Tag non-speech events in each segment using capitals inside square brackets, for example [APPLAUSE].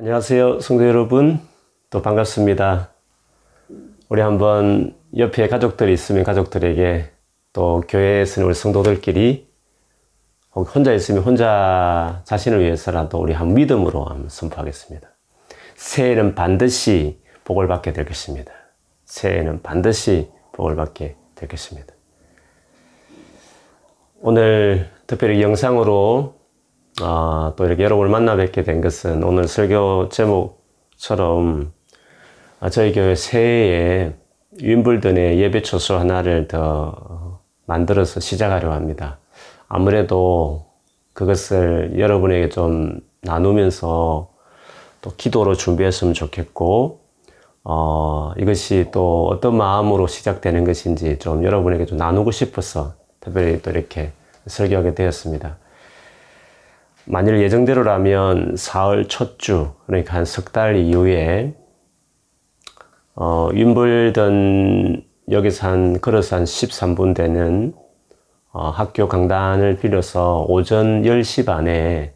안녕하세요, 성도 여러분. 또 반갑습니다. 우리 한번 옆에 가족들이 있으면 가족들에게 또 교회에서는 우리 성도들끼리 혹 혼자 있으면 혼자 자신을 위해서라도 우리 한 믿음으로 한번 선포하겠습니다. 새해는 반드시 복을 받게 될 것입니다. 새해는 반드시 복을 받게 될 것입니다. 오늘 특별히 영상으로 아, 또 이렇게 여러분을 만나 뵙게 된 것은 오늘 설교 제목처럼 아, 저희 교회 새해에 윈블던의 예배 초소 하나를 더 만들어서 시작하려 합니다. 아무래도 그것을 여러분에게 좀 나누면서 또 기도로 준비했으면 좋겠고, 어, 이것이 또 어떤 마음으로 시작되는 것인지 좀 여러분에게 좀 나누고 싶어서 특별히 또 이렇게 설교하게 되었습니다. 만일 예정대로라면 4월 첫 주, 그러니까 한 석 달 이후에, 어, 윈블던 여기서 한, 걸어서 한 13분 되는, 어, 학교 강단을 빌려서 오전 10시 반에,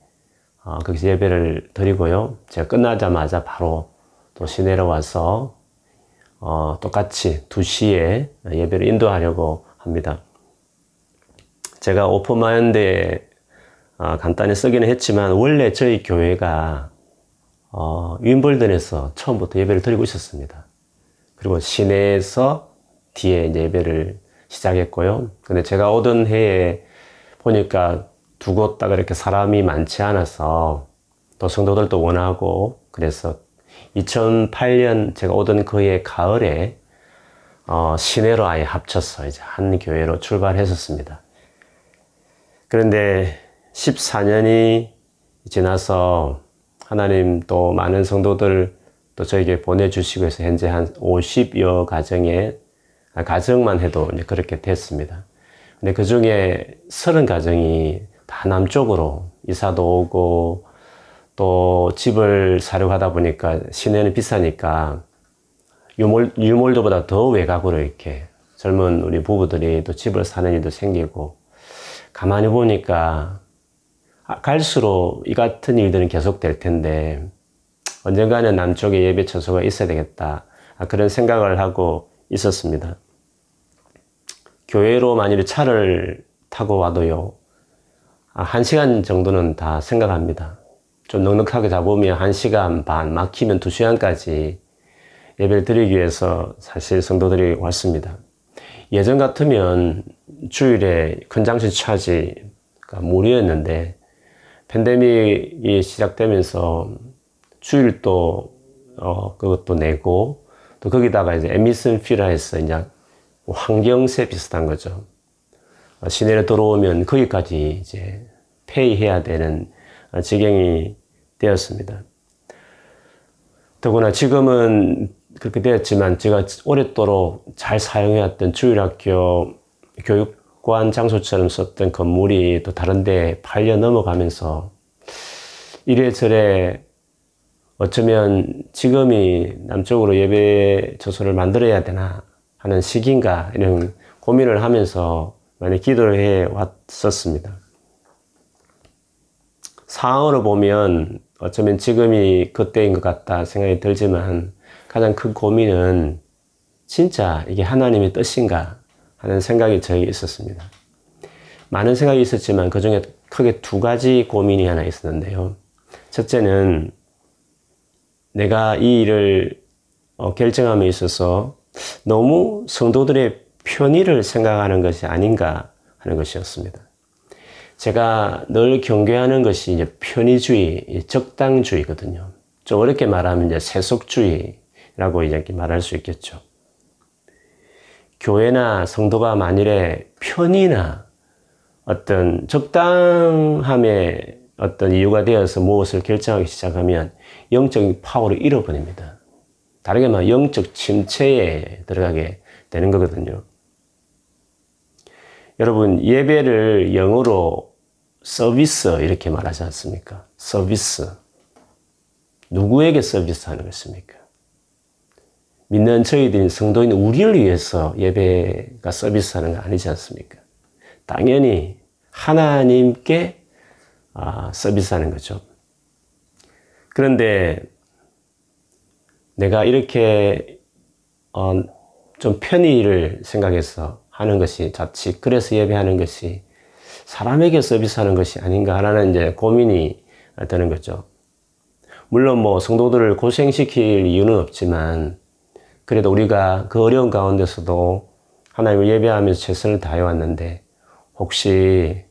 어, 거기서 예배를 드리고요. 제가 끝나자마자 바로 또 시내로 와서, 어, 똑같이 2시에 예배를 인도하려고 합니다. 제가 오픈마인드에 어, 간단히 쓰기는 했지만 원래 저희 교회가 어, 윈블던에서 처음부터 예배를 드리고 있었습니다. 그리고 시내에서 뒤에 예배를 시작했고요. 근데 제가 오던 해에 보니까 두곳다 그렇게 사람이 많지 않아서 또 성도들도 원하고 그래서 2008년 제가 오던 그해 가을에 어, 시내로 아예 합쳐서 이제 한 교회로 출발했었습니다. 그런데 14년이 지나서 하나님 또 많은 성도들 또 저에게 보내주시고 해서 현재 한 50여 가정에 아, 가정만 해도 그렇게 됐습니다. 근데 그 중에 30 가정이 다 남쪽으로 이사도 오고 또 집을 사려고 하다 보니까 시내는 비싸니까 유몰, 유몰도보다 더 외곽으로 이렇게 젊은 우리 부부들이 또 집을 사는 일도 생기고 가만히 보니까 아, 갈수록 이 같은 일들은 계속될 텐데 언젠가는 남쪽에 예배 처소가 있어야 되겠다 아, 그런 생각을 하고 있었습니다. 교회로 만일 차를 타고 와도요 아, 한 시간 정도는 다 생각합니다. 좀 넉넉하게 잡으면 한 시간 반, 막히면 두 시간까지 예배를 드리기 위해서 사실 성도들이 왔습니다. 예전 같으면 주일에 컨장션 차지가 무료였는데 팬데믹이 시작되면서 주일도 어 그것도 내고 또 거기다가 이제 에미슨 피라 해서 이제 환경세 비슷한 거죠. 어, 시내로 들어오면 거기까지 이제 페이해야 되는 지경이 되었습니다. 더구나 지금은 그렇게 되었지만 제가 오랫도록 잘 사용해왔던 주일학교 교육 관관 장소처럼 썼던 건물이 또 다른 데 팔려 넘어가면서 이래저래 어쩌면 지금이 남쪽으로 예배 저소를 만들어야 되나 하는 시기인가 이런 고민을 하면서 많이 기도를 해 왔었습니다. 상황으로 보면 어쩌면 지금이 그때인 것 같다 생각이 들지만 가장 큰 고민은 진짜 이게 하나님의 뜻인가 하는 생각이 저에게 있었습니다. 많은 생각이 있었지만 그 중에 크게 두 가지 고민이 하나 있었는데요. 첫째는 내가 이 일을 어, 결정함에 있어서 너무 성도들의 편의를 생각하는 것이 아닌가 하는 것이었습니다. 제가 늘 경계하는 것이 이제 편의주의, 적당주의거든요. 좀 어렵게 말하면 이제 세속주의라고 이렇게 말할 수 있겠죠. 교회나 성도가 만일에 편이나 어떤 적당함의 어떤 이유가 되어서 무엇을 결정하기 시작하면 영적인 파워를 잃어버립니다. 다르게 말하면 영적 침체에 들어가게 되는 거거든요. 여러분, 예배를 영어로 서비스 이렇게 말하지 않습니까? 서비스. 누구에게 서비스 하는 것입니까? 믿는 저희들인 성도인 우리를 위해서 예배가 서비스하는 거 아니지 않습니까? 당연히 하나님께 아, 서비스하는 거죠. 그런데 내가 이렇게 어, 좀 편의를 생각해서 하는 것이 자칫 그래서 예배하는 것이 사람에게 서비스하는 것이 아닌가 하는 이제 고민이 되는 거죠. 물론 뭐 성도들을 고생시킬 이유는 없지만 그래도 우리가 그 어려운 가운데서도 하나님을 예배하면서 최선을 다해 왔는데 혹시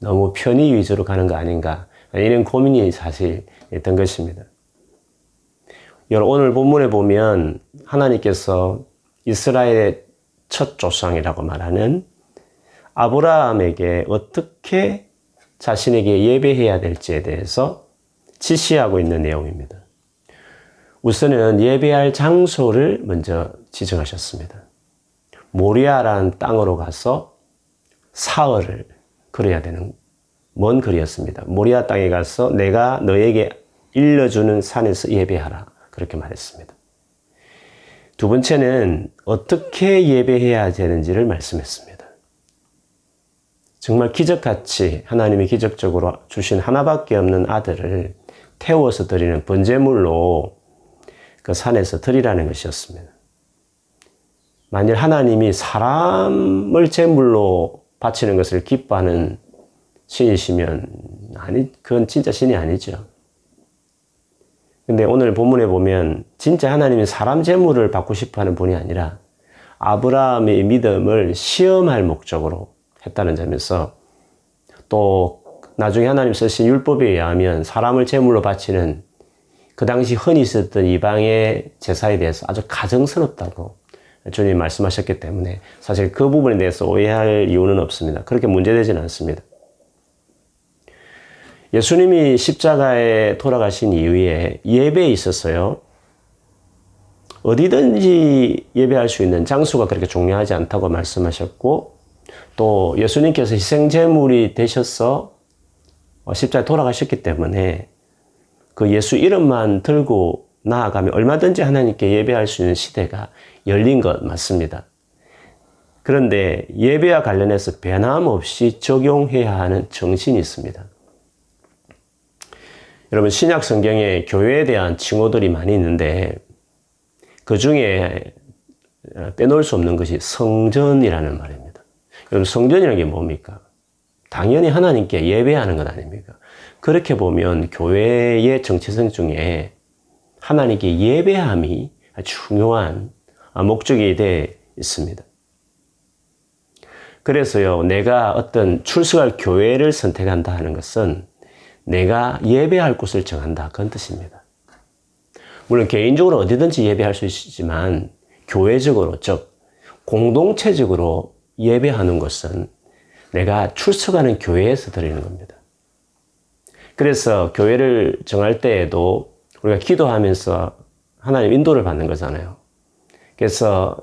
너무 편의 위주로 가는 거 아닌가 이런 고민이 사실 있던 것입니다. 오늘 본문에 보면 하나님께서 이스라엘의 첫 조상이라고 말하는 아브라함에게 어떻게 자신에게 예배해야 될지에 대해서 지시하고 있는 내용입니다. 우선은 예배할 장소를 먼저 지정하셨습니다. 모리아라는 땅으로 가서 사흘을 그려야 되는 먼 거리였습니다. 모리아 땅에 가서 내가 너에게 일러주는 산에서 예배하라. 그렇게 말했습니다. 두 번째는 어떻게 예배해야 되는지를 말씀했습니다. 정말 기적같이 하나님이 기적적으로 주신 하나밖에 없는 아들을 태워서 드리는 번제물로 그 산에서 드리라는 것이었습니다. 만일 하나님이 사람을 제물로 바치는 것을 기뻐하는 신이시면 아니 그건 진짜 신이 아니죠. 근데 오늘 본문에 보면 진짜 하나님이 사람 제물을 받고 싶어 하는 분이 아니라 아브라함의 믿음을 시험할 목적으로 했다는 점에서 또 나중에 하나님 쓰신 율법에 의하면 사람을 제물로 바치는 그 당시 흔히 있었던 이방의 제사에 대해서 아주 가정스럽다고 주님 말씀하셨기 때문에 사실 그 부분에 대해서 오해할 이유는 없습니다. 그렇게 문제되지는 않습니다. 예수님이 십자가에 돌아가신 이후에 예배에 있었어요. 어디든지 예배할 수 있는 장소가 그렇게 중요하지 않다고 말씀하셨고 또 예수님께서 희생제물이 되셔서 십자가에 돌아가셨기 때문에 그 예수 이름만 들고 나아가면 얼마든지 하나님께 예배할 수 있는 시대가 열린 것 맞습니다. 그런데 예배와 관련해서 변함없이 적용해야 하는 정신이 있습니다. 여러분 신약 성경에 교회에 대한 칭호들이 많이 있는데 그 중에 빼놓을 수 없는 것이 성전이라는 말입니다. 여러분 성전이라는 게 뭡니까? 당연히 하나님께 예배하는 것 아닙니까? 그렇게 보면 교회의 정체성 중에 하나님께 예배함이 중요한 목적이 되어 있습니다. 그래서요, 내가 어떤 출석할 교회를 선택한다 하는 것은 내가 예배할 곳을 정한다. 그런 뜻입니다. 물론 개인적으로 어디든지 예배할 수 있지만 교회적으로, 즉, 공동체적으로 예배하는 것은 내가 출석하는 교회에서 드리는 겁니다. 그래서 교회를 정할 때에도 우리가 기도하면서 하나님 인도를 받는 거잖아요. 그래서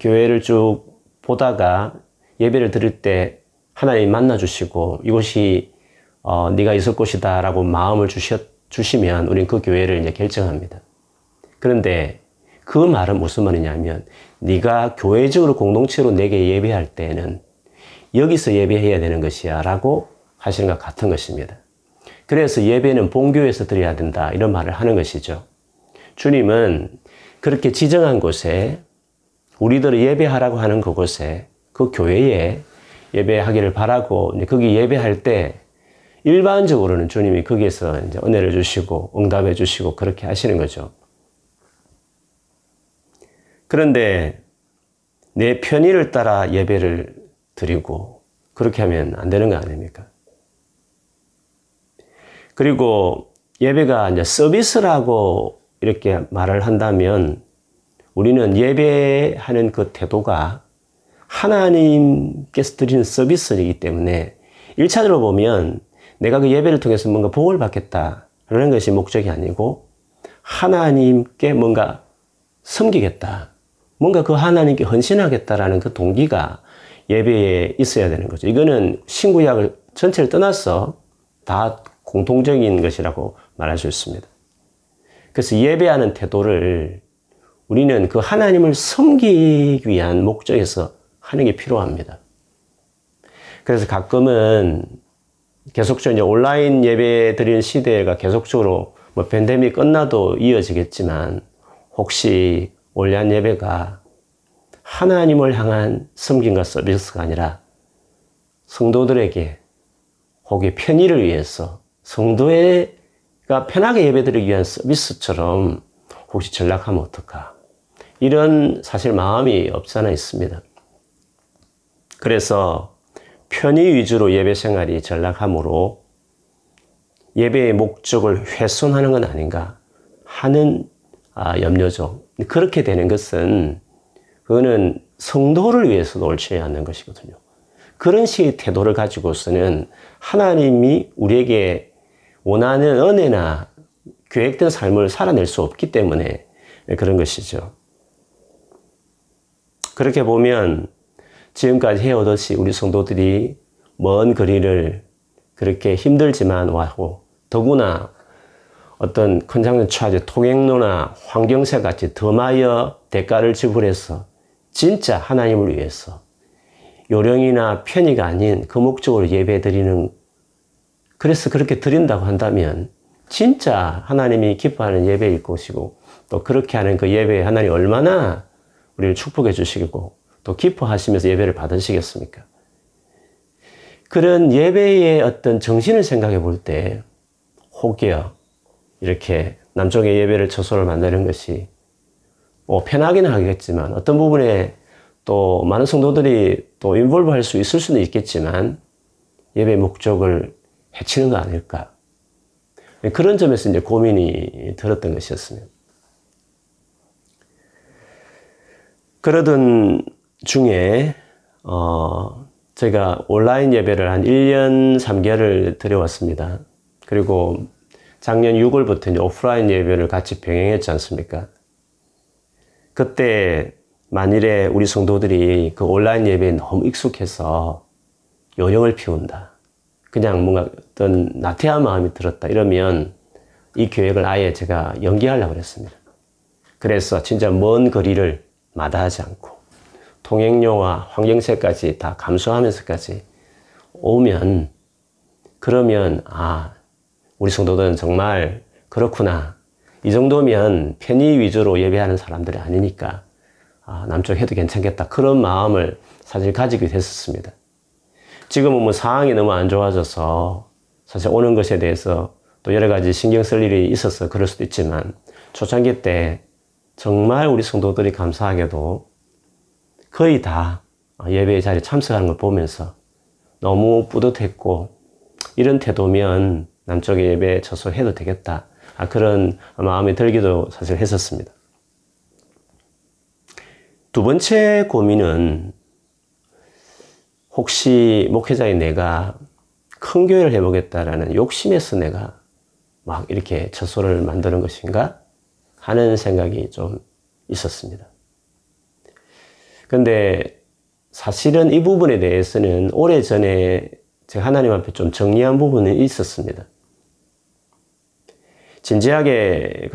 교회를 쭉 보다가 예배를 드릴 때 하나님 만나 주시고 이곳이 어, 네가 있을 곳이다라고 마음을 주셨, 주시면 우리는 그 교회를 이제 결정합니다. 그런데 그 말은 무슨 말이냐면 네가 교회적으로 공동체로 내게 예배할 때는 여기서 예배해야 되는 것이야라고 하시는 것 같은 것입니다. 그래서 예배는 본교에서 드려야 된다. 이런 말을 하는 것이죠. 주님은 그렇게 지정한 곳에 우리들을 예배하라고 하는 그곳에 그 교회에 예배하기를 바라고 거기 예배할 때 일반적으로는 주님이 거기에서 이제 은혜를 주시고 응답해 주시고 그렇게 하시는 거죠. 그런데 내 편의를 따라 예배를 드리고 그렇게 하면 안 되는 거 아닙니까? 그리고 예배가 이제 서비스라고 이렇게 말을 한다면 우리는 예배하는 그 태도가 하나님께서 드리는 서비스이기 때문에 1차적으로 보면 내가 그 예배를 통해서 뭔가 복을 받겠다라는 것이 목적이 아니고 하나님께 뭔가 섬기겠다. 뭔가 그 하나님께 헌신하겠다라는 그 동기가 예배에 있어야 되는 거죠. 이거는 신구약을 전체를 떠나서 다 공통적인 것이라고 말할 수 있습니다. 그래서 예배하는 태도를 우리는 그 하나님을 섬기기 위한 목적에서 하는 게 필요합니다. 그래서 가끔은 계속적으로 이제 온라인 예배 드리는 시대가 계속적으로 뭐 팬데믹 끝나도 이어지겠지만 혹시 올리한 예배가 하나님을 향한 섬김과 서비스가 아니라 성도들에게 혹이 편의를 위해서 성도가 편하게 예배드리기 위한 서비스처럼 혹시 전락하면 어떨까? 이런 사실 마음이 없지 않아 있습니다. 그래서 편의 위주로 예배 생활이 전락하므로 예배의 목적을 훼손하는 건 아닌가 하는 아, 염려죠. 그렇게 되는 것은 그거는 성도를 위해서도 옳지 않는 것이거든요. 그런 식의 태도를 가지고서는 하나님이 우리에게 원하는 은혜나 계획된 삶을 살아낼 수 없기 때문에 그런 것이죠. 그렇게 보면 지금까지 해오듯이 우리 성도들이 먼 거리를 그렇게 힘들지만 와고 더구나 어떤 큰 장면 차지 통행로나 환경세 같이 더마여 대가를 지불해서 진짜 하나님을 위해서 요령이나 편의가 아닌 그 목적으로 예배 드리는 그래서 그렇게 드린다고 한다면 진짜 하나님이 기뻐하는 예배일 것이고 또 그렇게 하는 그 예배에 하나님 얼마나 우리를 축복해 주시고 또 기뻐하시면서 예배를 받으시겠습니까? 그런 예배의 어떤 정신을 생각해 볼 때 혹여 이렇게 남쪽의 예배를 처소를 만드는 것이 뭐 편하기는 하겠지만 어떤 부분에 또 많은 성도들이 또 인볼브 할 수 있을 수는 있겠지만 예배 목적을 해치는 거 아닐까. 그런 점에서 이제 고민이 들었던 것이었습니다. 그러던 중에, 어, 제가 온라인 예배를 한 1년 3개월을 드려왔습니다. 그리고 작년 6월부터 이제 오프라인 예배를 같이 병행했지 않습니까? 그때 만일에 우리 성도들이 그 온라인 예배에 너무 익숙해서 요령을 피운다. 그냥 뭔가 어떤 나태한 마음이 들었다. 이러면 이 계획을 아예 제가 연기하려고 했습니다. 그래서 진짜 먼 거리를 마다하지 않고 통행료와 환경세까지 다 감수하면서까지 오면 그러면 아 우리 성도들은 정말 그렇구나 이 정도면 편의 위주로 예배하는 사람들이 아니니까 아, 남쪽 해도 괜찮겠다. 그런 마음을 사실 가지게 됐었습니다. 지금은 뭐 상황이 너무 안 좋아져서 사실 오는 것에 대해서 또 여러 가지 신경 쓸 일이 있어서 그럴 수도 있지만 초창기 때 정말 우리 성도들이 감사하게도 거의 다 예배 자리에 참석하는 걸 보면서 너무 뿌듯했고 이런 태도면 남쪽에 예배 처소해도 되겠다. 아, 그런 마음이 들기도 사실 했었습니다. 두 번째 고민은 혹시 목회자인 내가 큰 교회를 해보겠다라는 욕심에서 내가 막 이렇게 처소를 만드는 것인가 하는 생각이 좀 있었습니다. 근데 사실은 이 부분에 대해서는 오래 전에 제가 하나님 앞에 좀 정리한 부분이 있었습니다. 진지하게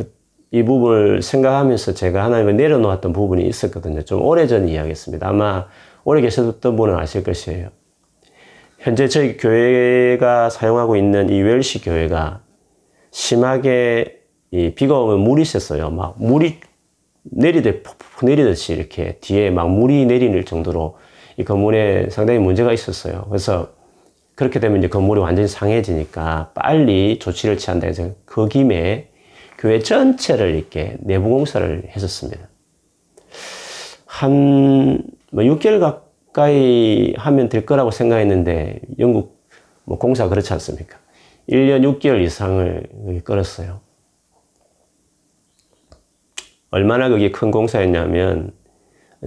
그이 부분을 생각하면서 제가 하나님을 내려놓았던 부분이 있었거든요. 좀 오래전 이야기였습니다. 아마 오래 계셨던 분은 아실 것이에요. 현재 저희 교회가 사용하고 있는 이 웰시 교회가 심하게 이 비가 오면 물이 샜어요. 막 물이 내리듯 푹푹 내리듯이 이렇게 뒤에 막 물이 내리는 정도로 이 건물에 상당히 문제가 있었어요. 그래서 그렇게 되면 이제 건물이 완전히 상해지니까 빨리 조치를 취한다 해서 그 김에 교회 전체를 이렇게 내부 공사를 했었습니다. 한, 뭐 6개월 가까이 하면 될 거라고 생각했는데, 영국 뭐 공사 그렇지 않습니까? 1년 6개월 이상을 끌었어요. 얼마나 그게 큰 공사였냐면,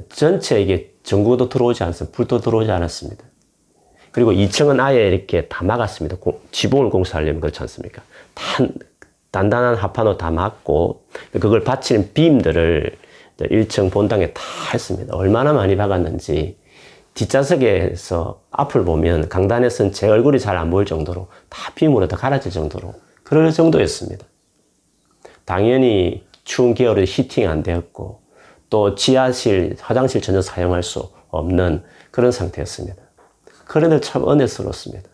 전체 이게 전구도 들어오지 않습니다. 불도 들어오지 않았습니다. 그리고 2층은 아예 이렇게 다 막았습니다. 지붕을 공사하려면 그렇지 않습니까? 다 단단한 합판으로 다 막고 그걸 받치는 빔들을 1층 본당에 다 했습니다. 얼마나 많이 박았는지 뒷좌석에서 앞을 보면 강단에서는 제 얼굴이 잘 안 보일 정도로 다 빔으로 다 갈아질 정도로 그럴 정도였습니다. 당연히 추운 겨울에 히팅 안 되었고 또 지하실, 화장실 전혀 사용할 수 없는 그런 상태였습니다. 그런데 참 은혜스러웠습니다.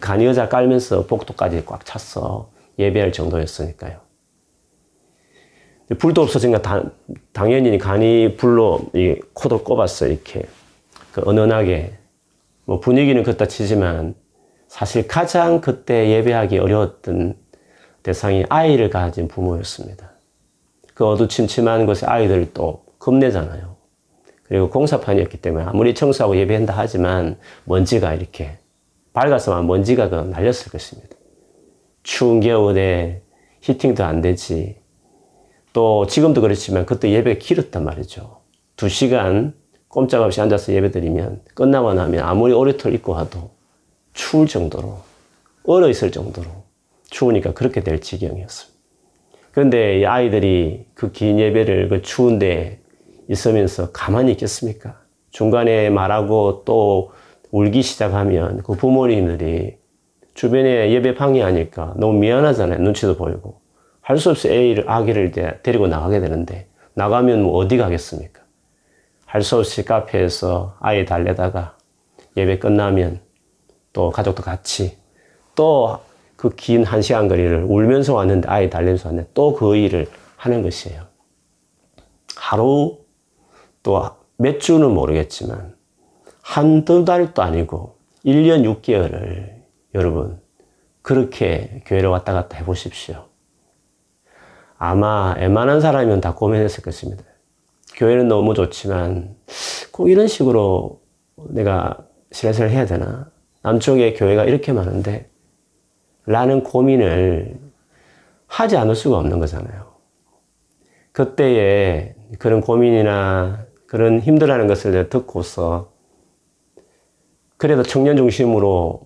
간이의자 깔면서 복도까지 꽉 찼어. 예배할 정도였으니까요. 불도 없어지니까 다, 당연히 간이 불로 이 코도 꼽았어 이렇게 그 은은하게 뭐 분위기는 그렇다 치지만 사실 가장 그때 예배하기 어려웠던 대상이 아이를 가진 부모였습니다. 그 어두침침한 곳에 아이들이 또 겁내잖아요. 그리고 공사판이었기 때문에 아무리 청소하고 예배한다 하지만 먼지가 이렇게 밝아서만 먼지가 그 날렸을 것입니다. 추운 겨울에 히팅도 안 되지. 또 지금도 그렇지만 그때 예배가 길었단 말이죠. 두 시간 꼼짝없이 앉아서 예배 드리면 끝나고 나면 아무리 오리털 입고 와도 추울 정도로 얼어 있을 정도로 추우니까 그렇게 될 지경이었습니다. 그런데 이 아이들이 그 긴 예배를 그 추운데 있으면서 가만히 있겠습니까? 중간에 말하고 또 울기 시작하면 그 부모님들이 주변에 예배 방해하니까 너무 미안하잖아요. 눈치도 보이고. 할 수 없이 애를, 아기를 데리고 나가게 되는데 나가면 뭐 어디 가겠습니까? 할 수 없이 카페에서 아이 달래다가 예배 끝나면 또 가족도 같이 또 그 긴 한 시간 거리를 울면서 왔는데 아이 달래면서 왔는데 또 그 일을 하는 것이에요. 하루 또 몇 주는 모르겠지만 한두 달도 아니고 1년 6개월을 여러분 그렇게 교회를 왔다 갔다 해보십시오. 아마 웬만한 사람이면 다 고민했을 것입니다. 교회는 너무 좋지만 꼭 이런 식으로 내가 실례를 해야 되나? 남쪽에 교회가 이렇게 많은데 라는 고민을 하지 않을 수가 없는 거잖아요. 그때에 그런 고민이나 그런 힘들어하는 것을 듣고서 그래도 청년 중심으로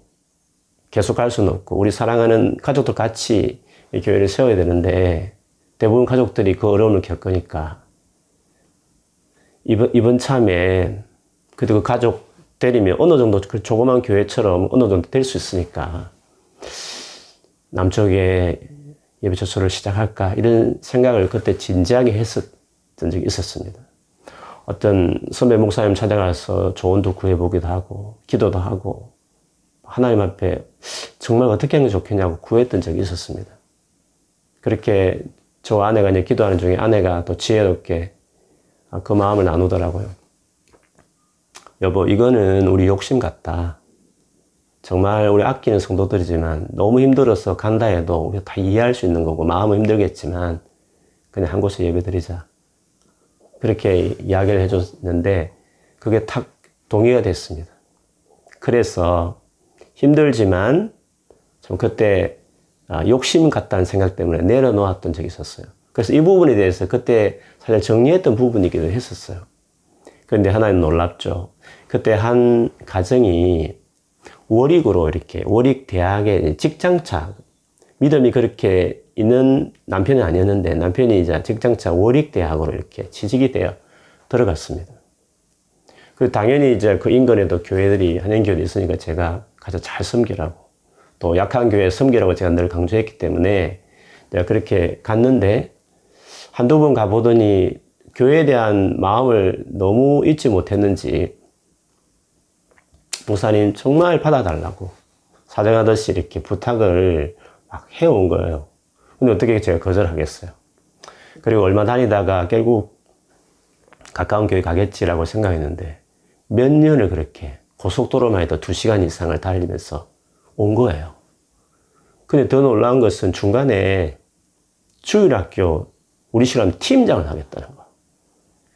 계속 갈 수는 없고 우리 사랑하는 가족들 같이 교회를 세워야 되는데 대부분 가족들이 그 어려움을 겪으니까 이번, 이번 참에 그래도 그 가족 때리면 어느 정도 그 조그만 교회처럼 어느 정도 될 수 있으니까 남쪽에 예배 조소를 시작할까 이런 생각을 그때 진지하게 했었던 적이 있었습니다. 어떤 선배 목사님 찾아가서 조언도 구해보기도 하고 기도도 하고 하나님 앞에 정말 어떻게 하는 게 좋겠냐고 구했던 적이 있었습니다. 그렇게 저 아내가 이제 기도하는 중에 아내가 또 지혜롭게 그 마음을 나누더라고요. 여보, 이거는 우리 욕심 같다. 정말 우리 아끼는 성도들이지만 너무 힘들어서 간다 해도 우리가 다 이해할 수 있는 거고 마음은 힘들겠지만 그냥 한 곳에 예배 드리자. 그렇게 이야기를 해줬는데 그게 탁 동의가 됐습니다. 그래서 힘들지만 좀 그때 아, 욕심 같다는 생각 때문에 내려놓았던 적이 있었어요. 그래서 이 부분에 대해서 그때 사실 정리했던 부분이기도 했었어요. 그런데 하나님 놀랍죠. 그때 한 가정이 월익으로 이렇게 월익 대학의 직장차 믿음이 그렇게 있는 남편은 아니었는데 남편이 이제 직장차 월익 대학으로 이렇게 취직이 되어 들어갔습니다. 그 당연히 이제 그 인근에도 교회들이 한인교회도 있으니까 제가 가서 잘 섬기라고 또 약한 교회 섬기라고 제가 늘 강조했기 때문에 내가 그렇게 갔는데 한두 번 가보더니 교회에 대한 마음을 너무 잊지 못했는지 목사님 정말 받아달라고 사정하듯이 이렇게 부탁을 막 해온 거예요. 근데 어떻게 제가 거절하겠어요. 그리고 얼마 다니다가 결국 가까운 교회 가겠지라고 생각했는데 몇 년을 그렇게 고속도로만 해도 두 시간 이상을 달리면서 온 거예요. 근데 더 놀라운 것은 중간에 주일학교 우리 시간 팀장을 하겠다는 거.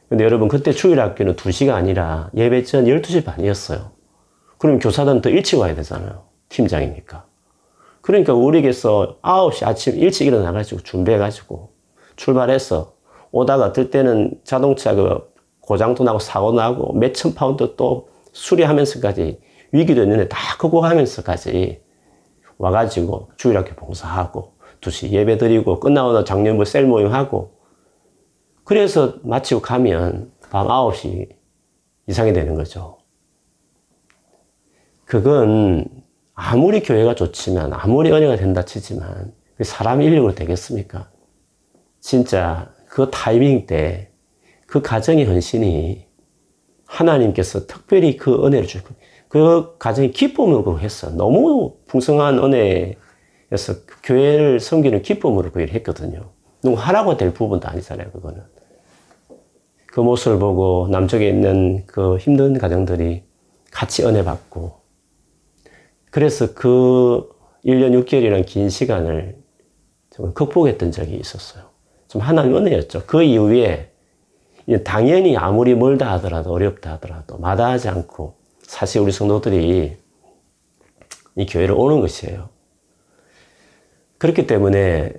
근데 여러분 그때 주일학교는 2시가 아니라 예배 전 12시 반이었어요. 그럼 교사들은 더 일찍 와야 되잖아요. 팀장이니까. 그러니까 우리에게서 9시 아침 일찍 일어나가지고 준비해가지고 출발해서 오다가 어떨 때는 자동차 그 고장도 나고 사고 나고 몇천 파운드 또 수리하면서까지 위기도 있는데 다 극복하면서까지 와가지고 주일학교 봉사하고 2시 예배 드리고 끝나고 나 장년부 셀 모임하고 그래서 마치고 가면 밤 9시 이상이 되는 거죠. 그건 아무리 교회가 좋지만 아무리 은혜가 된다 치지만 그 사람 인력으로 되겠습니까? 진짜 그 타이밍 때 그 가정의 헌신이 하나님께서 특별히 그 은혜를 주고 그 가정이 기쁨으로 했어. 너무 풍성한 은혜에서 교회를 섬기는 기쁨으로 그 일을 했거든요. 누구 하라고 될 부분도 아니잖아요, 그거는. 그 모습을 보고 남쪽에 있는 그 힘든 가정들이 같이 은혜 받고 그래서 그 1년 6개월이라는 긴 시간을 좀 극복했던 적이 있었어요. 좀 하나님 은혜였죠. 그 이후에 당연히 아무리 멀다 하더라도 어렵다 하더라도 마다하지 않고 사실 우리 성도들이 이 교회를 오는 것이에요. 그렇기 때문에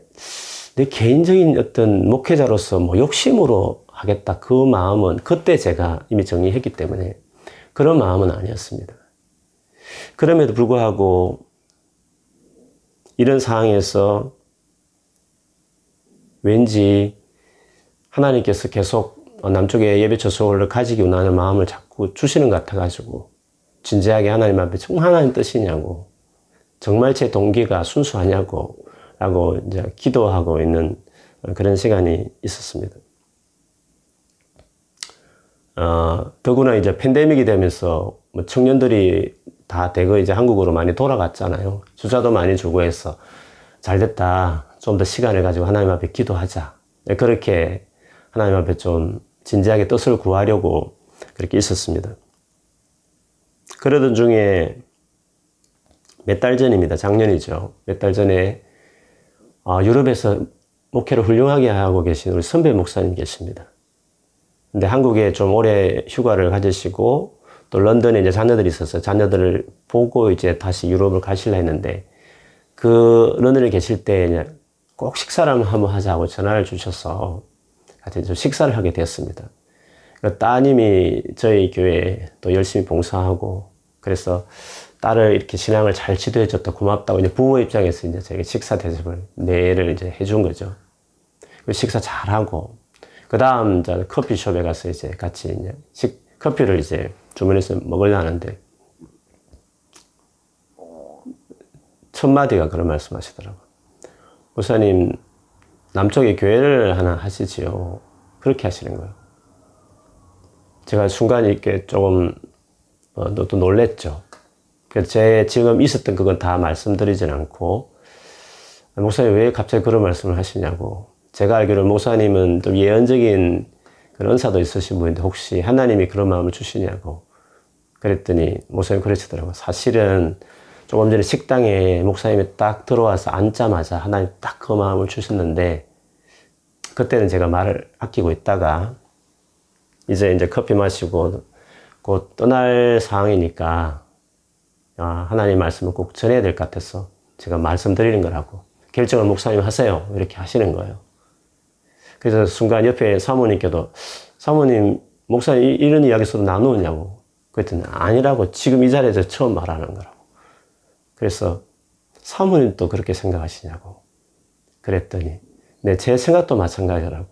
내 개인적인 어떤 목회자로서 뭐 욕심으로 하겠다 그 마음은 그때 제가 이미 정리했기 때문에 그런 마음은 아니었습니다. 그럼에도 불구하고 이런 상황에서 왠지 하나님께서 계속 남쪽에 예배 처소를 가지기 원하는 마음을 자꾸 주시는 것 같아가지고 진지하게 하나님 앞에 정말 하나님 뜻이냐고 정말 제 동기가 순수하냐고 라고 이제 기도하고 있는 그런 시간이 있었습니다. 어, 더구나 이제 팬데믹이 되면서 뭐 청년들이 다 대거 이제 한국으로 많이 돌아갔잖아요. 주자도 많이 주고 해서 잘 됐다. 좀 더 시간을 가지고 하나님 앞에 기도하자. 네, 그렇게 하나님 앞에 좀 진지하게 뜻을 구하려고 그렇게 있었습니다. 그러던 중에 몇 달 전입니다. 작년이죠. 몇 달 전에 어, 유럽에서 목회를 훌륭하게 하고 계신 우리 선배 목사님 계십니다. 근데 한국에 좀 오래 휴가를 가지시고 또 런던에 이제 자녀들이 있어서 자녀들을 보고 이제 다시 유럽을 가실라 했는데 그 런던에 계실 때 꼭 식사를 한번 하자고 전화를 주셔서 같이 좀 식사를 하게 되었습니다. 그 따님이 저희 교회에 또 열심히 봉사하고 그래서 딸을 이렇게 신앙을 잘 지도해 줬다 고맙다고 이제 부모 입장에서 이제 저에게 식사 대접을 내를 이제 해준 거죠. 그 식사 잘하고 그 다음 이제 커피숍에 가서 이제 같이 이제 식 커피를 이제 주문해서 먹으려 하는데 첫 마디가 그런 말씀하시더라고. 목사님 남쪽에 교회를 하나 하시지요. 그렇게 하시는 거예요. 제가 순간 이렇게 조금 어, 또 놀랬죠. 제 지금 있었던 그건 다 말씀드리진 않고 목사님 왜 갑자기 그런 말씀을 하시냐고 제가 알기로 목사님은 좀 예언적인 그런 은사도 있으신 분인데 혹시 하나님이 그런 마음을 주시냐고 그랬더니 목사님 그러시더라고요. 사실은 조금 전에 식당에 목사님이 딱 들어와서 앉자마자 하나님 딱 그 마음을 주셨는데 그때는 제가 말을 아끼고 있다가 이제 이제 커피 마시고 곧 떠날 상황이니까 아, 하나님 말씀을 꼭 전해야 될 것 같아서 제가 말씀드리는 거라고 결정을 목사님 하세요 이렇게 하시는 거예요. 그래서 순간 옆에 사모님께도 사모님 목사님 이런 이야기서도 나누느냐고 그랬더니 아니라고 지금 이 자리에서 처음 말하는 거라고 그래서 사모님도 그렇게 생각하시냐고 그랬더니 네, 제 생각도 마찬가지라고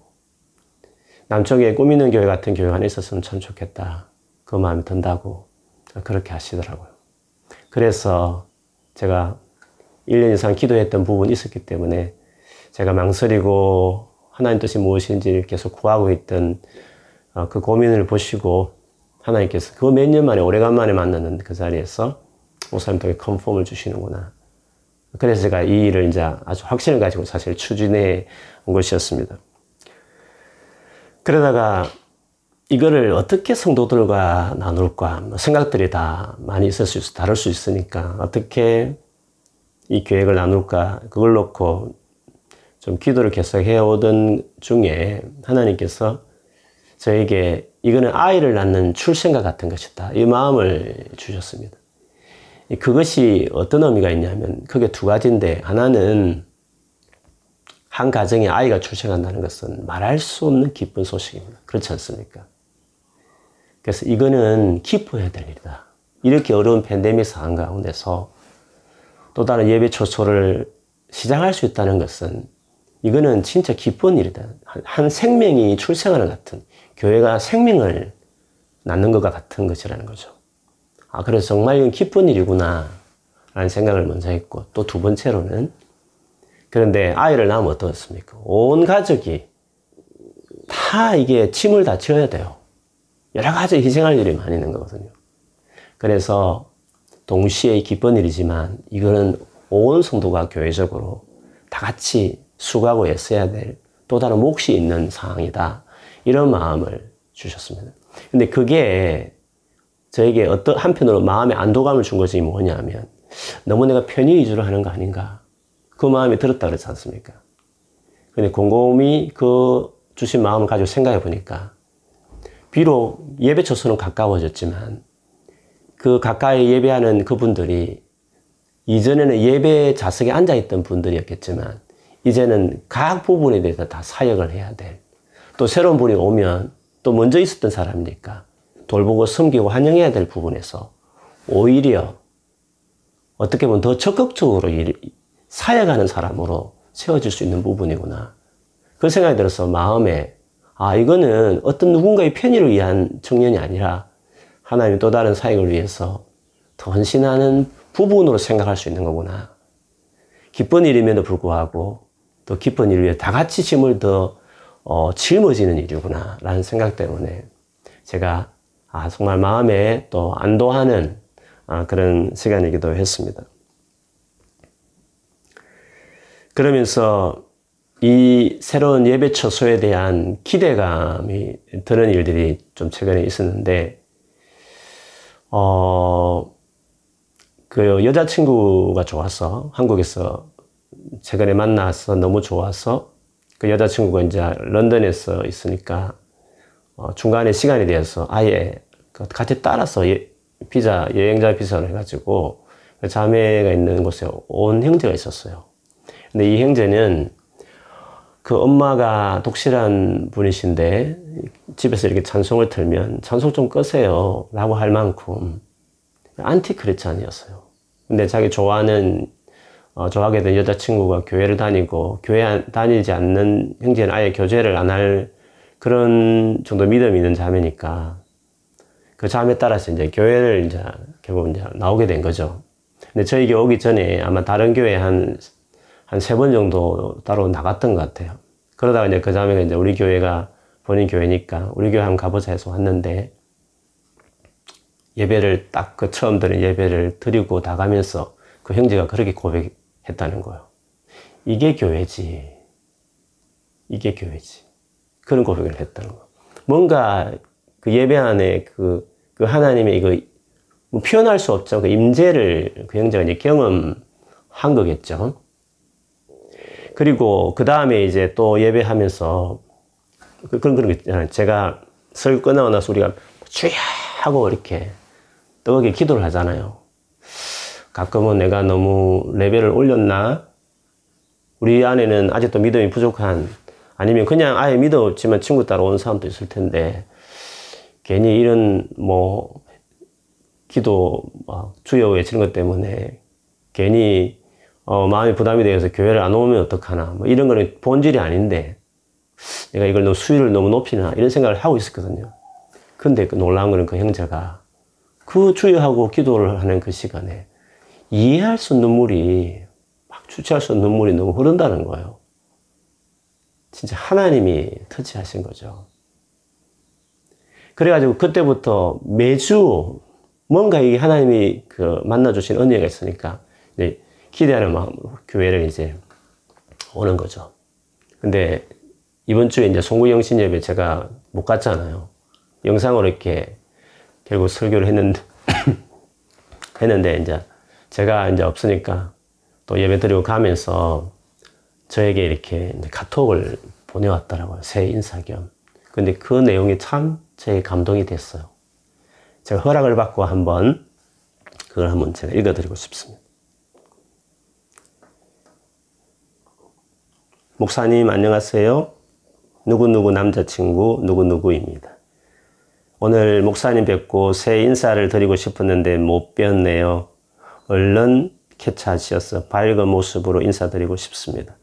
남쪽에 꾸미는 교회 같은 교회가 하나 있었으면 참 좋겠다 그 마음이 든다고 그렇게 하시더라고요 그래서 제가 1년 이상 기도했던 부분이 있었기 때문에 제가 망설이고 하나님 뜻이 무엇인지 계속 구하고 있던 어, 그 고민을 보시고 하나님께서 그 몇 년 만에 오래간만에 만났는 그 자리에서 목사님 통해 컨펌을 주시는구나. 그래서 제가 이 일을 이제 아주 확신을 가지고 사실 추진해 온 것이었습니다. 그러다가 이거를 어떻게 성도들과 나눌까 뭐 생각들이 다 많이 있을 수 있어 다를 수 있으니까 어떻게 이 계획을 나눌까 그걸 놓고 좀 기도를 계속 해오던 중에 하나님께서 저에게 이거는 아이를 낳는 출생과 같은 것이다. 이 마음을 주셨습니다. 그것이 어떤 의미가 있냐면 그게 두 가지인데 하나는 한 가정에 아이가 출생한다는 것은 말할 수 없는 기쁜 소식입니다. 그렇지 않습니까? 그래서 이거는 기뻐해야 될 일이다. 이렇게 어려운 팬데믹 상황 가운데서 또 다른 예배 초소를 시작할 수 있다는 것은 이거는 진짜 기쁜 일이다. 한 생명이 출생하는 같은 교회가 생명을 낳는 것과 같은 것이라는 거죠. 아, 그래서 정말 이건 기쁜 일이구나. 라는 생각을 먼저 했고, 또 두 번째로는, 그런데 아이를 낳으면 어떻습니까? 온 가족이 다 이게 침을 다 지어야 돼요. 여러 가지 희생할 일이 많이 있는 거거든요. 그래서 동시에 기쁜 일이지만 이거는 온 성도가 교회적으로 다 같이 수고하고 애써야 될 또 다른 몫이 있는 상황이다. 이런 마음을 주셨습니다. 근데 그게 저에게 어떤 한편으로 마음의 안도감을 준 것이 뭐냐면 너무 내가 편의 위주로 하는 거 아닌가. 그 마음이 들었다 그랬지 않습니까? 근데 곰곰이 그 주신 마음을 가지고 생각해 보니까 비록 예배 처소는 가까워졌지만 그 가까이 예배하는 그분들이 이전에는 예배 좌석에 앉아 있던 분들이었겠지만 이제는 각 부분에 대해서 다 사역을 해야 될. 또 새로운 분이 오면 또 먼저 있었던 사람이니까 돌보고 섬기고 환영해야 될 부분에서 오히려 어떻게 보면 더 적극적으로 사역하는 사람으로 세워질 수 있는 부분이구나. 그 생각이 들어서 마음에 아 이거는 어떤 누군가의 편의를 위한 청년이 아니라 하나님의 또 다른 사역을 위해서 더 헌신하는 부분으로 생각할 수 있는 거구나. 기쁜 일임에도 불구하고 또 기쁜 일 위해 다 같이 짐을 더 어, 짊어지는 일이구나 라는 생각 때문에 제가 아, 정말 마음에 또 안도하는 아, 그런 시간이기도 했습니다. 그러면서 이 새로운 예배 처소에 대한 기대감이 드는 일들이 좀 최근에 있었는데, 어, 그 여자친구가 좋아서 한국에서 최근에 만나서 너무 좋아서 그 여자친구가 이제 런던에서 있으니까 어, 중간에 시간이 되어서 아예 그 같이 따라서 예, 비자 여행자 비자를 해가지고 그 자매가 있는 곳에 온 형제가 있었어요. 근데 이 형제는 그 엄마가 독실한 분이신데 집에서 이렇게 찬송을 틀면 찬송 좀 끄세요 라고 할 만큼 안티 크리스찬이었어요. 근데 자기 좋아하는 어, 좋아하게 된 여자친구가 교회를 다니고 교회 다니지 않는 형제는 아예 교제를 안 할 그런 정도 믿음이 있는 자매니까 그 자매 따라서 이제 교회를 이제 결국 이제 나오게 된 거죠. 근데 교회 오기 전에 아마 다른 교회 한 한 세 번 정도 따로 나갔던 것 같아요. 그러다가 이제 그 자매가 이제 우리 교회가 본인 교회니까 우리 교회 한번 가보자 해서 왔는데 예배를 딱 그 처음 드린 예배를 드리고 나가면서 그 형제가 그렇게 고백했다는 거예요. 이게 교회지. 이게 교회지. 그런 고백을 했다는 거. 뭔가 그 예배 안에 그, 그 하나님의 이거 뭐 표현할 수 없죠. 그 임재를 그 형제가 이제 경험한 거겠죠. 그리고 그 다음에 이제 또 예배하면서 그, 그런 그런 거 있잖아요. 제가 설교 끝나고 나서 우리가 주야 하고 이렇게 뜨겁게 기도를 하잖아요. 가끔은 내가 너무 레벨을 올렸나? 우리 안에는 아직도 믿음이 부족한 아니면 그냥 아예 믿음 없지만 친구 따라 온 사람도 있을 텐데 괜히 이런 뭐 기도 막 주여 외치는 것 때문에 괜히 어 마음이 부담이 되어서 교회를 안 오면 어떡하나 뭐 이런 거는 본질이 아닌데 내가 이걸 너무 수위를 너무 높이나 이런 생각을 하고 있었거든요. 근데 그 놀라운 거는 그 형제가 그 주여하고 기도를 하는 그 시간에 이해할 수 없는 눈물이 막 주체할 수 없는 눈물이 너무 흐른다는 거예요. 진짜 하나님이 터치하신 거죠. 그래가지고 그때부터 매주 뭔가 이 하나님이 그 만나주신 은혜가 있으니까 기대하는 마음으로 교회를 이제 오는 거죠. 근데 이번 주에 이제 송구 영신 예배 제가 못 갔잖아요. 영상으로 이렇게 결국 설교를 했는데, [LAUGHS] 했는데, 이제 제가 이제 없으니까 또 예배 드리고 가면서 저에게 이렇게 카톡을 보내왔더라고요. 새 인사 겸. 근데 그 내용이 참 제 감동이 됐어요. 제가 허락을 받고 한번 그걸 한번 제가 읽어드리고 싶습니다. 목사님 안녕하세요. 누구누구 남자친구 누구누구입니다. 오늘 목사님 뵙고 새 인사를 드리고 싶었는데 못 뵀네요. 얼른 캐치하셔서 밝은 모습으로 인사드리고 싶습니다.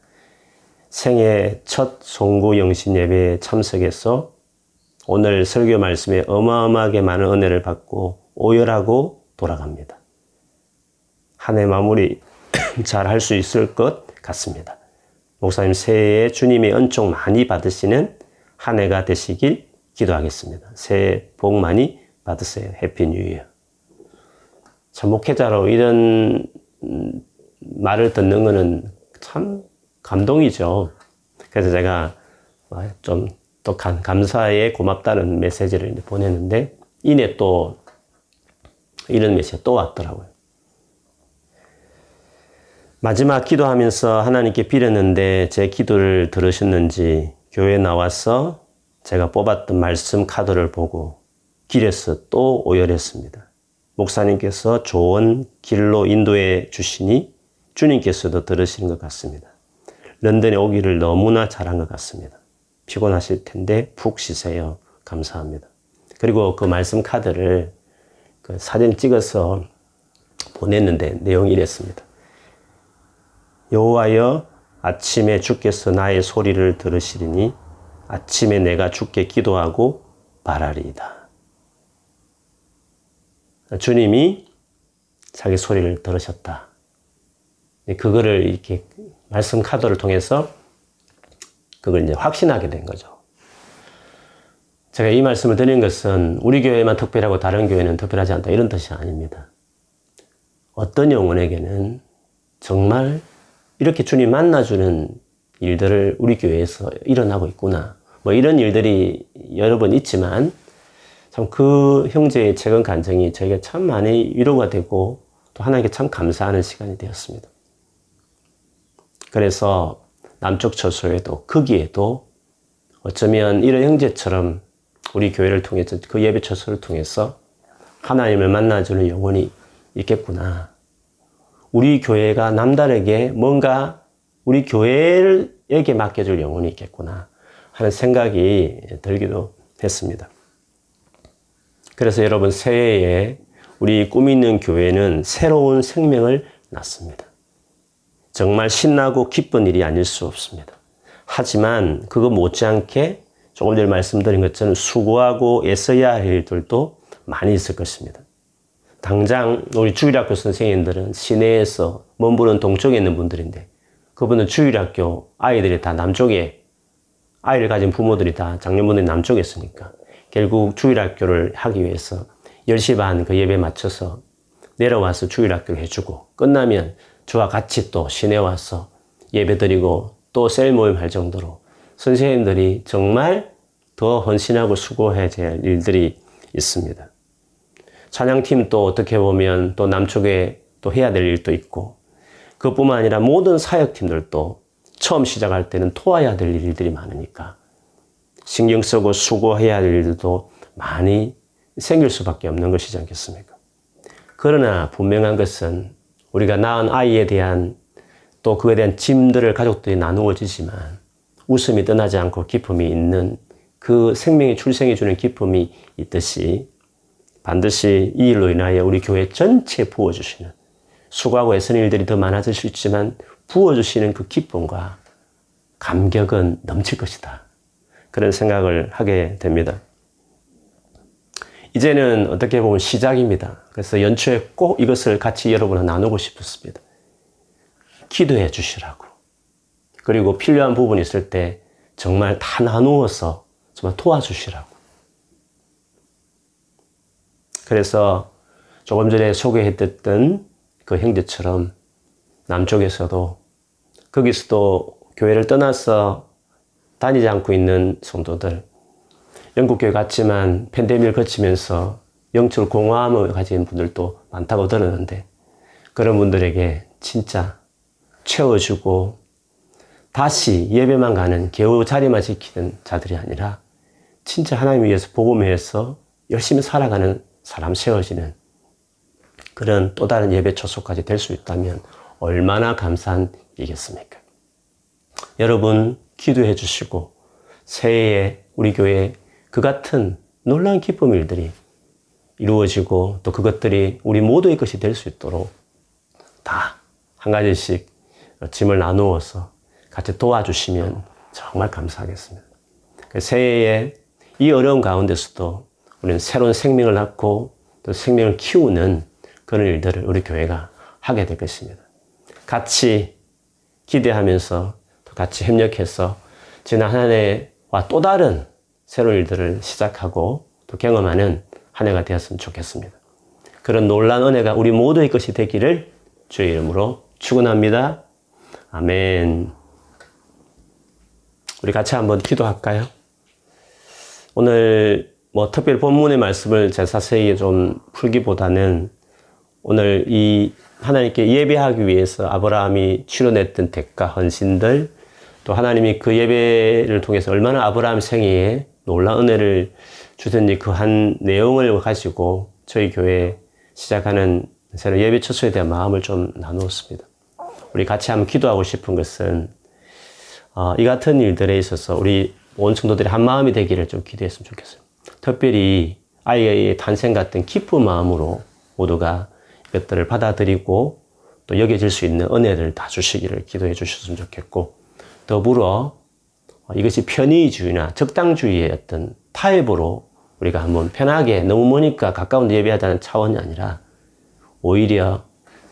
생애 첫 송구 영신 예배에 참석해서 오늘 설교 말씀에 어마어마하게 많은 은혜를 받고 오열하고 돌아갑니다. 한 해 마무리 [COUGHS] 잘 할 수 있을 것 같습니다. 목사님 새해에 주님의 은총 많이 받으시는 한 해가 되시길 기도하겠습니다. 새해 복 많이 받으세요. Happy New Year. 참 목회자로 이런 말을 듣는 거는 참 감동이죠. 그래서 제가 어, 좀또 감사에 고맙다는 메시지를 보냈는데 이내 또 이런 메시지가 또 왔더라고요. 마지막 기도하면서 하나님께 빌었는데 제 기도를 들으셨는지 교회 나와서 제가 뽑았던 말씀 카드를 보고 길에서 또 오열했습니다. 목사님께서 좋은 길로 인도해 주시니 주님께서도 들으시는 것 같습니다. 런던에 오기를 너무나 잘한 것 같습니다. 피곤하실 텐데 푹 쉬세요. 감사합니다. 그리고 그 말씀 카드를 그 사진 찍어서 보냈는데 내용이 이랬습니다. 여호와여 아침에 주께서 나의 소리를 들으시리니 아침에 내가 주께 기도하고 바라리이다. 주님이 자기 소리를 들으셨다. 그거를 이렇게 말씀 카드를 통해서 그걸 이제 확신하게 된 거죠. 제가 이 말씀을 드린 것은 우리 교회만 특별하고 다른 교회는 특별하지 않다 이런 뜻이 아닙니다. 어떤 영혼에게는 정말 이렇게 주님 만나주는 일들을 우리 교회에서 일어나고 있구나. 뭐 이런 일들이 여러 번 있지만 참 그 형제의 최근 간증이 저에게 참 많이 위로가 되고 또 하나님께 참 감사하는 시간이 되었습니다. 그래서 남쪽 처소에도 거기에도 어쩌면 이런 형제처럼 우리 교회를 통해서 그 예배 처소를 통해서 하나님을 만나주는 영혼이 있겠구나. 우리 교회가 남다르게 뭔가 우리 교회에게 맡겨줄 영혼이 있겠구나 하는 생각이 들기도 했습니다. 그래서 여러분 새해에 우리 꿈 있는 교회는 새로운 생명을 낳습니다. 정말 신나고 기쁜 일이 아닐 수 없습니다. 하지만 그거 못지않게 조금 전에 말씀드린 것처럼 수고하고 애써야 할 일들도 많이 있을 것입니다. 당장 우리 주일학교 선생님들은 시내에서 먼 동쪽에 있는 분들인데 그분은 주일학교 아이들이 다 남쪽에 아이를 가진 부모들이 다 작년분들이 남쪽에 있으니까 결국 주일학교를 하기 위해서 10시 반 그 예배 맞춰서 내려와서 주일학교를 해주고 끝나면 저와 같이 또 시내 와서 예배 드리고 또 셀 모임 할 정도로 선생님들이 정말 더 헌신하고 수고해야 될 일들이 있습니다. 찬양팀 또 어떻게 보면 또 남쪽에 또 해야 될 일도 있고 그뿐만 아니라 모든 사역팀들도 처음 시작할 때는 도와야 될 일들이 많으니까 신경 쓰고 수고해야 될 일도 많이 생길 수밖에 없는 것이지 않겠습니까? 그러나 분명한 것은 우리가 낳은 아이에 대한 또 그에 대한 짐들을 가족들이 나누어지지만 웃음이 떠나지 않고 기쁨이 있는 그 생명의 출생해 주는 기쁨이 있듯이 반드시 이 일로 인하여 우리 교회 전체에 부어주시는 수고하고 애쓰는 일들이 더 많아질 수 있지만 부어주시는 그 기쁨과 감격은 넘칠 것이다. 그런 생각을 하게 됩니다. 이제는 어떻게 보면 시작입니다. 그래서 연초에 꼭 이것을 같이 여러분과 나누고 싶었습니다. 기도해 주시라고. 그리고 필요한 부분이 있을 때 정말 다 나누어서 정말 도와주시라고. 그래서 조금 전에 소개했던 그 형제처럼 남쪽에서도 거기서도 교회를 떠나서 다니지 않고 있는 성도들 영국교회 갔지만 팬데믹을 거치면서 영적 공허함을 가진 분들도 많다고 들었는데 그런 분들에게 진짜 채워주고 다시 예배만 가는 겨우 자리만 지키는 자들이 아니라 진짜 하나님 위해서 복음해서 열심히 살아가는 사람 세워지는 그런 또 다른 예배 초소까지 될 수 있다면 얼마나 감사한 일이겠습니까? 여러분 기도해 주시고 새해에 우리 교회 그 같은 놀라운 기쁨 일들이 이루어지고 또 그것들이 우리 모두의 것이 될 수 있도록 다 한 가지씩 짐을 나누어서 같이 도와주시면 정말 감사하겠습니다. 그 새해에 이 어려운 가운데서도 우리는 새로운 생명을 낳고 또 생명을 키우는 그런 일들을 우리 교회가 하게 될 것입니다. 같이 기대하면서 또 같이 협력해서 지난 한 해와 또 다른 새로운 일들을 시작하고 또 경험하는 한 해가 되었으면 좋겠습니다. 그런 놀란 은혜가 우리 모두의 것이 되기를 주의 이름으로 축원합니다. 아멘. 우리 같이 한번 기도할까요? 오늘 뭐 특별 본문의 말씀을 제 자세히 좀 풀기보다는 오늘 이 하나님께 예배하기 위해서 아브라함이 치러냈던 대가 헌신들 또 하나님이 그 예배를 통해서 얼마나 아브라함 생애에 놀라운 은혜를 주셨는지 그 한 내용을 가지고 저희 교회 시작하는 새로 예배 첫수에 대한 마음을 좀 나누었습니다. 우리 같이 한번 기도하고 싶은 것은 어, 이 같은 일들에 있어서 우리 온 성도들이 한 마음이 되기를 좀 기도했으면 좋겠어요. 특별히 아이의 탄생 같은 기쁜 마음으로 모두가 이것들을 받아들이고 또 여겨질 수 있는 은혜를 다 주시기를 기도해 주셨으면 좋겠고 더불어 이것이 편의주의나 적당주의의 어떤 타협으로 우리가 한번 편하게 너무 머니까 가까운 데 예배하자는 차원이 아니라 오히려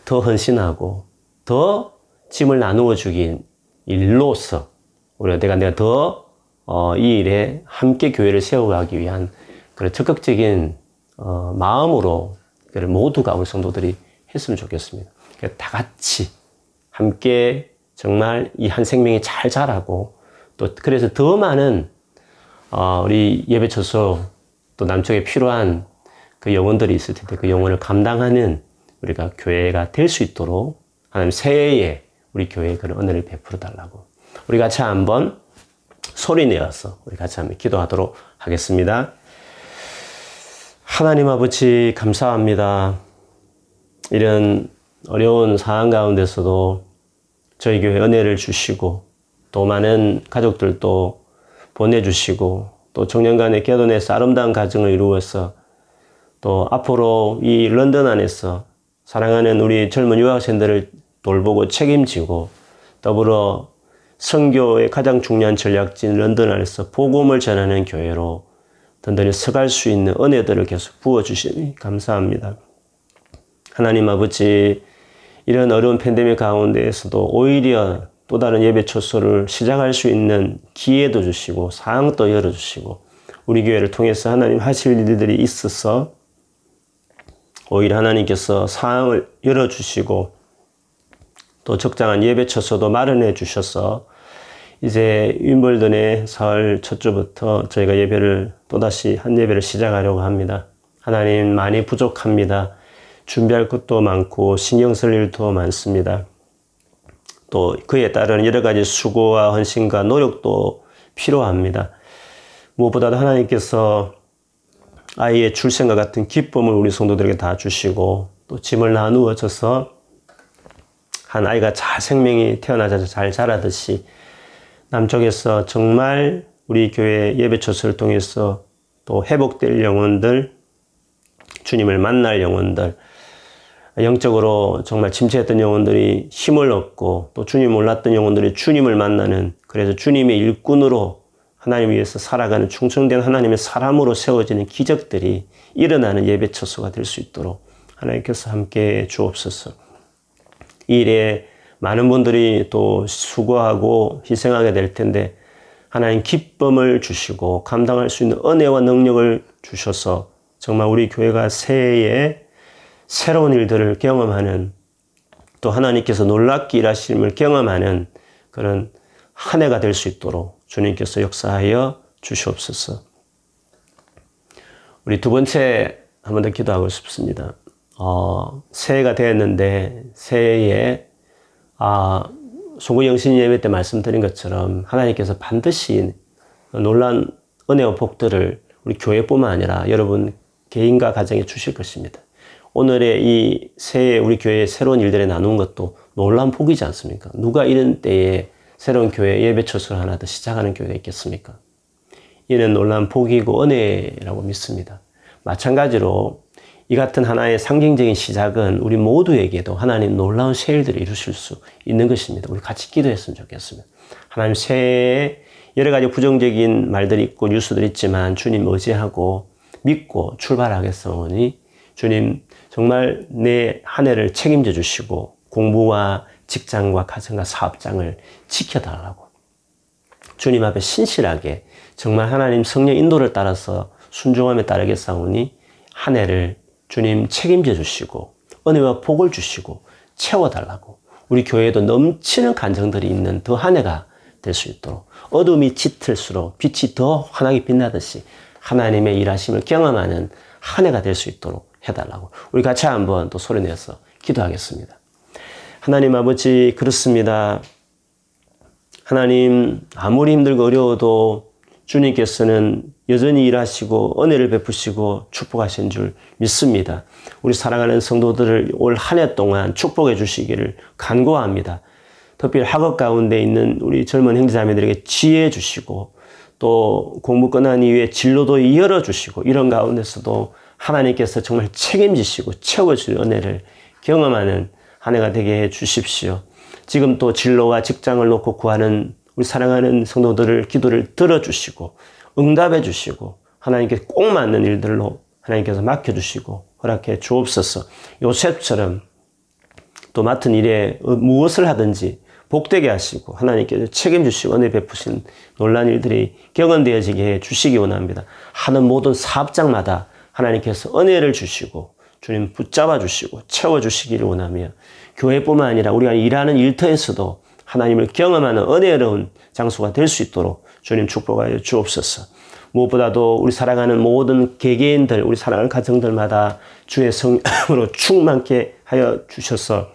더 헌신하고 더 짐을 나누어 주긴 일로서 우리가 내가 내가 더 이 어, 일에 함께 교회를 세워가기 위한 그런 적극적인 어, 마음으로 그를 모두가 우리 성도들이 했으면 좋겠습니다. 다 같이 함께 정말 이 한 생명이 잘 자라고 또 그래서 더 많은 어, 우리 예배 처소 또 남쪽에 필요한 그 영혼들이 있을 텐데 그 영혼을 감당하는 우리가 교회가 될 수 있도록 하나님 새해에 우리 교회에 그런 은혜를 베풀어 달라고 우리 같이 한번 소리 내어서 우리 같이 한번 기도하도록 하겠습니다. 하나님 아버지 감사합니다. 이런 어려운 상황 가운데서도 저희 교회 은혜를 주시고 또 많은 가족들도 보내주시고 또 청년간의 결혼에서 아름다운 가정을 이루어서 또 앞으로 이 런던 안에서 사랑하는 우리 젊은 유학생들을 돌보고 책임지고 더불어 성교의 가장 중요한 전략진 런던 안에서 복음을 전하는 교회로 든든히 서갈 수 있는 은혜들을 계속 부어주시니 감사합니다. 하나님 아버지, 이런 어려운 팬데믹 가운데에서도 오히려 또 다른 예배 초소를 시작할 수 있는 기회도 주시고 사항도 열어주시고 우리 교회를 통해서 하나님 하실 일들이 있어서 오히려 하나님께서 사항을 열어주시고 또 적당한 예배 처소도 마련해 주셔서 이제 윈블던의 설 첫 주부터 저희가 예배를 또다시 한 예배를 시작하려고 합니다. 하나님 많이 부족합니다. 준비할 것도 많고 신경 쓸 일도 많습니다. 또 그에 따른 여러 가지 수고와 헌신과 노력도 필요합니다. 무엇보다도 하나님께서 아이의 출생과 같은 기쁨을 우리 성도들에게 다 주시고 또 짐을 나누어 줘서 한 아이가 잘 생명이 태어나서 잘 자라듯이 남쪽에서 정말 우리 교회 예배 처소를 통해서 또 회복될 영혼들, 주님을 만날 영혼들, 영적으로 정말 침체했던 영혼들이 힘을 얻고 또 주님 몰랐던 영혼들이 주님을 만나는 그래서 주님의 일꾼으로 하나님 위해서 살아가는 충성된 하나님의 사람으로 세워지는 기적들이 일어나는 예배 처소가 될 수 있도록 하나님께서 함께 주옵소서. 이 일에 많은 분들이 또 수고하고 희생하게 될 텐데 하나님 기쁨을 주시고 감당할 수 있는 은혜와 능력을 주셔서 정말 우리 교회가 새해에 새로운 일들을 경험하는 또 하나님께서 놀랍게 일하심을 경험하는 그런 한 해가 될 수 있도록 주님께서 역사하여 주시옵소서. 우리 두 번째 한 번 더 기도하고 싶습니다. 어, 새해가 되었는데 새해에 아, 소구 영신 예배 때 말씀드린 것처럼 하나님께서 반드시 놀란 은혜와 복들을 우리 교회뿐만 아니라 여러분 개인과 가정에 주실 것입니다. 오늘의 이 새해 우리 교회의 새로운 일들에 나눈 것도 놀란 복이지 않습니까? 누가 이런 때에 새로운 교회 예배 처소를 하나 더 시작하는 교회가 있겠습니까? 이는 놀란 복이고 은혜라고 믿습니다. 마찬가지로 이 같은 하나의 상징적인 시작은 우리 모두에게도 하나님 놀라운 새 일들을 이루실 수 있는 것입니다. 우리 같이 기도했으면 좋겠습니다. 하나님 새해에 여러 가지 부정적인 말들이 있고 뉴스들이 있지만 주님 의지하고 믿고 출발하겠사오니 주님 정말 내 한 해를 책임져 주시고 공부와 직장과 가정과 사업장을 지켜달라고 주님 앞에 신실하게 정말 하나님 성령 인도를 따라서 순종함에 따르겠사오니 한 해를 주님 책임져 주시고 은혜와 복을 주시고 채워달라고 우리 교회에도 넘치는 간증들이 있는 더 한 해가 될 수 있도록 어둠이 짙을수록 빛이 더 환하게 빛나듯이 하나님의 일하심을 경험하는 한 해가 될 수 있도록 해달라고 우리 같이 한번 또 소리내서 기도하겠습니다. 하나님 아버지 그렇습니다. 하나님 아무리 힘들고 어려워도 주님께서는 여전히 일하시고 은혜를 베푸시고 축복하신 줄 믿습니다. 우리 사랑하는 성도들을 올 한 해 동안 축복해 주시기를 간구합니다. 특별히 학업 가운데 있는 우리 젊은 형제자매들에게 지혜 주시고 또 공부 끝난 이후에 진로도 열어주시고 이런 가운데서도 하나님께서 정말 책임지시고 채워줄 은혜를 경험하는 한 해가 되게 해 주십시오. 지금 또 진로와 직장을 놓고 구하는 우리 사랑하는 성도들을 기도를 들어주시고 응답해 주시고 하나님께 꼭 맞는 일들로 하나님께서 맡겨주시고 허락해 주옵소서 요셉처럼 또 맡은 일에 무엇을 하든지 복되게 하시고 하나님께서 책임주시고 은혜 베푸신 놀란 일들이 경험되어지게 해 주시기 원합니다. 하는 모든 사업장마다 하나님께서 은혜를 주시고 주님 붙잡아 주시고 채워 주시기를 원하며 교회뿐만 아니라 우리가 일하는 일터에서도 하나님을 경험하는 은혜로운 장소가 될 수 있도록 주님 축복하여 주옵소서. 무엇보다도 우리 사랑하는 모든 개개인들, 우리 사랑하는 가정들마다 주의 성으로 충만케 하여 주셔서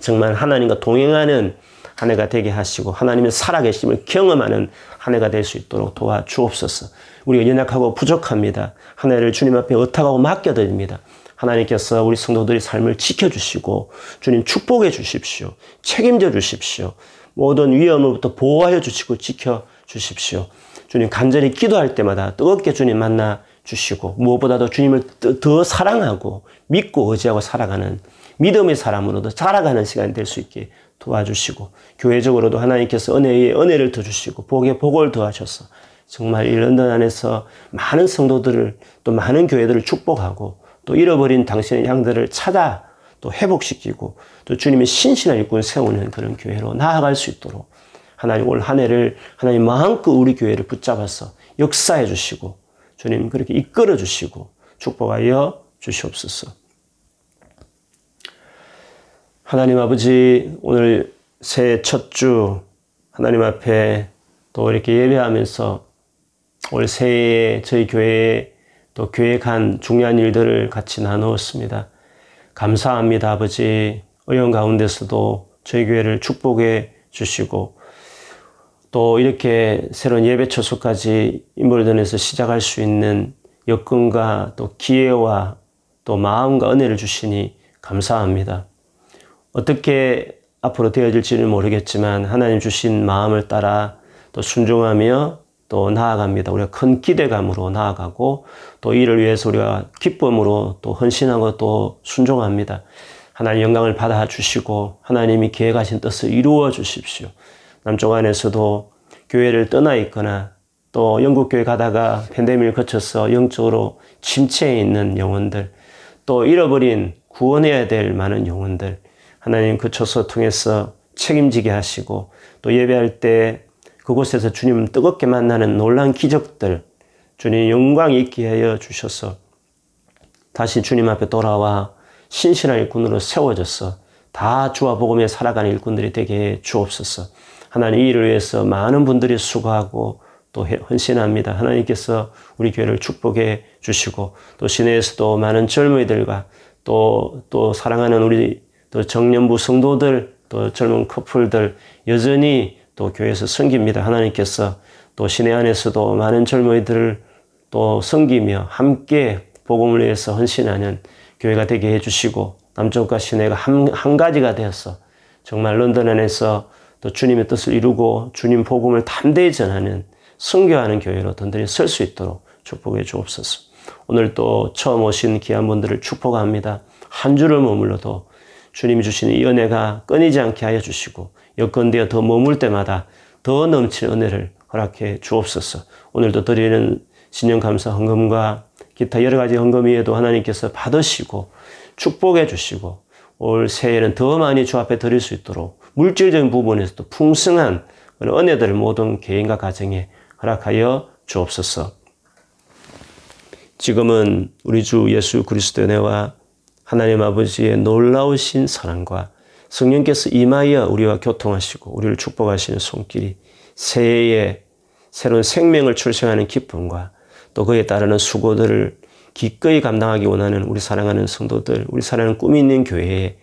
정말 하나님과 동행하는 한 해가 되게 하시고 하나님의 살아계심을 경험하는 한 해가 될 수 있도록 도와주옵소서. 우리가 연약하고 부족합니다. 한 해를 주님 앞에 의탁하고 맡겨드립니다. 하나님께서 우리 성도들의 삶을 지켜주시고 주님 축복해 주십시오. 책임져 주십시오. 모든 위험으로부터 보호하여 주시고 지켜 주십시오. 주님 간절히 기도할 때마다 뜨겁게 주님 만나 주시고 무엇보다도 주님을 더 사랑하고 믿고 의지하고 살아가는 믿음의 사람으로도 자라가는 시간이 될 수 있게 도와주시고 교회적으로도 하나님께서 은혜에 은혜를 더 주시고 복에 복을 더하셔서 정말 이 런던 안에서 많은 성도들을 또 많은 교회들을 축복하고 또 잃어버린 당신의 양들을 찾아 또 회복시키고 또 주님의 신실한 일꾼 세우는 그런 교회로 나아갈 수 있도록 하나님 올 한 해를 하나님 마음껏 우리 교회를 붙잡아서 역사해 주시고 주님 그렇게 이끌어 주시고 축복하여 주시옵소서. 하나님 아버지 오늘 새해 첫 주 하나님 앞에 또 이렇게 예배하면서 올 새해에 저희 교회에 또 계획한 중요한 일들을 같이 나누었습니다. 감사합니다, 아버지. 어려운 가운데서도 저희 교회를 축복해 주시고 또 이렇게 새로운 예배 처소까지 인물전에서 시작할 수 있는 여건과 또 기회와 또 마음과 은혜를 주시니 감사합니다. 어떻게 앞으로 되어질지는 모르겠지만 하나님 주신 마음을 따라 또 순종하며 또 나아갑니다. 우리가 큰 기대감으로 나아가고 또 이를 위해서 우리가 기쁨으로 또 헌신하고 또 순종합니다. 하나님 영광을 받아 주시고 하나님이 계획하신 뜻을 이루어 주십시오. 남쪽 안에서도 교회를 떠나 있거나 또 영국 교회 가다가 팬데믹을 거쳐서 영적으로 침체해 있는 영혼들 또 잃어버린 구원해야 될 많은 영혼들 하나님 그 초소 통해서 책임지게 하시고 또 예배할 때 그곳에서 주님 뜨겁게 만나는 놀란 기적들, 주님 영광 있게 하여 주셔서 다시 주님 앞에 돌아와 신실한 일꾼으로 세워져서 다 주와 복음에 살아가는 일꾼들이 되게 해 주옵소서. 하나님 이 일을 위해서 많은 분들이 수고하고 또 헌신합니다. 하나님께서 우리 교회를 축복해 주시고 또 시내에서도 많은 젊은이들과 또, 또 사랑하는 우리 또 정년부 성도들 또 젊은 커플들 여전히 또 교회에서 섬깁니다. 하나님께서 또 시내 안에서도 많은 젊은이들을 또 섬기며 함께 복음을 위해서 헌신하는 교회가 되게 해주시고 남쪽과 시내가 한, 한 가지가 되어서 정말 런던 안에서 또 주님의 뜻을 이루고 주님 복음을 담대히 전하는 선교하는 교회로 든든히 설 수 있도록 축복해 주옵소서. 오늘 또 처음 오신 귀한 분들을 축복합니다. 한 주를 머물러도 주님이 주시는 이 은혜가 끊이지 않게 하여 주시고 여건되어 더 머물 때마다 더 넘칠 은혜를 허락해 주옵소서. 오늘도 드리는 신령감사 헌금과 기타 여러 가지 헌금 위에도 하나님께서 받으시고 축복해 주시고 올 새해에는 더 많이 주 앞에 드릴 수 있도록 물질적인 부분에서도 풍성한 은혜들을 모든 개인과 가정에 허락하여 주옵소서. 지금은 우리 주 예수 그리스도의 은혜와 하나님 아버지의 놀라우신 사랑과 성령께서 임하여 우리와 교통하시고 우리를 축복하시는 손길이 새해에 새로운 생명을 출생하는 기쁨과 또 그에 따르는 수고들을 기꺼이 감당하기 원하는 우리 사랑하는 성도들, 우리 사랑하는 꿈이 있는 교회에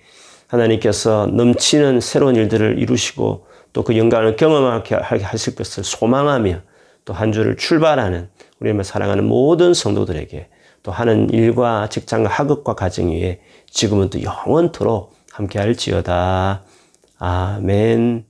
하나님께서 넘치는 새로운 일들을 이루시고 또 그 영광을 경험하게 하실 것을 소망하며 또 한 주를 출발하는 우리 사랑하는 모든 성도들에게 또 하는 일과 직장과 학업과 가정 위에 지금은 또 영원토록 함께 할지어다. 아멘.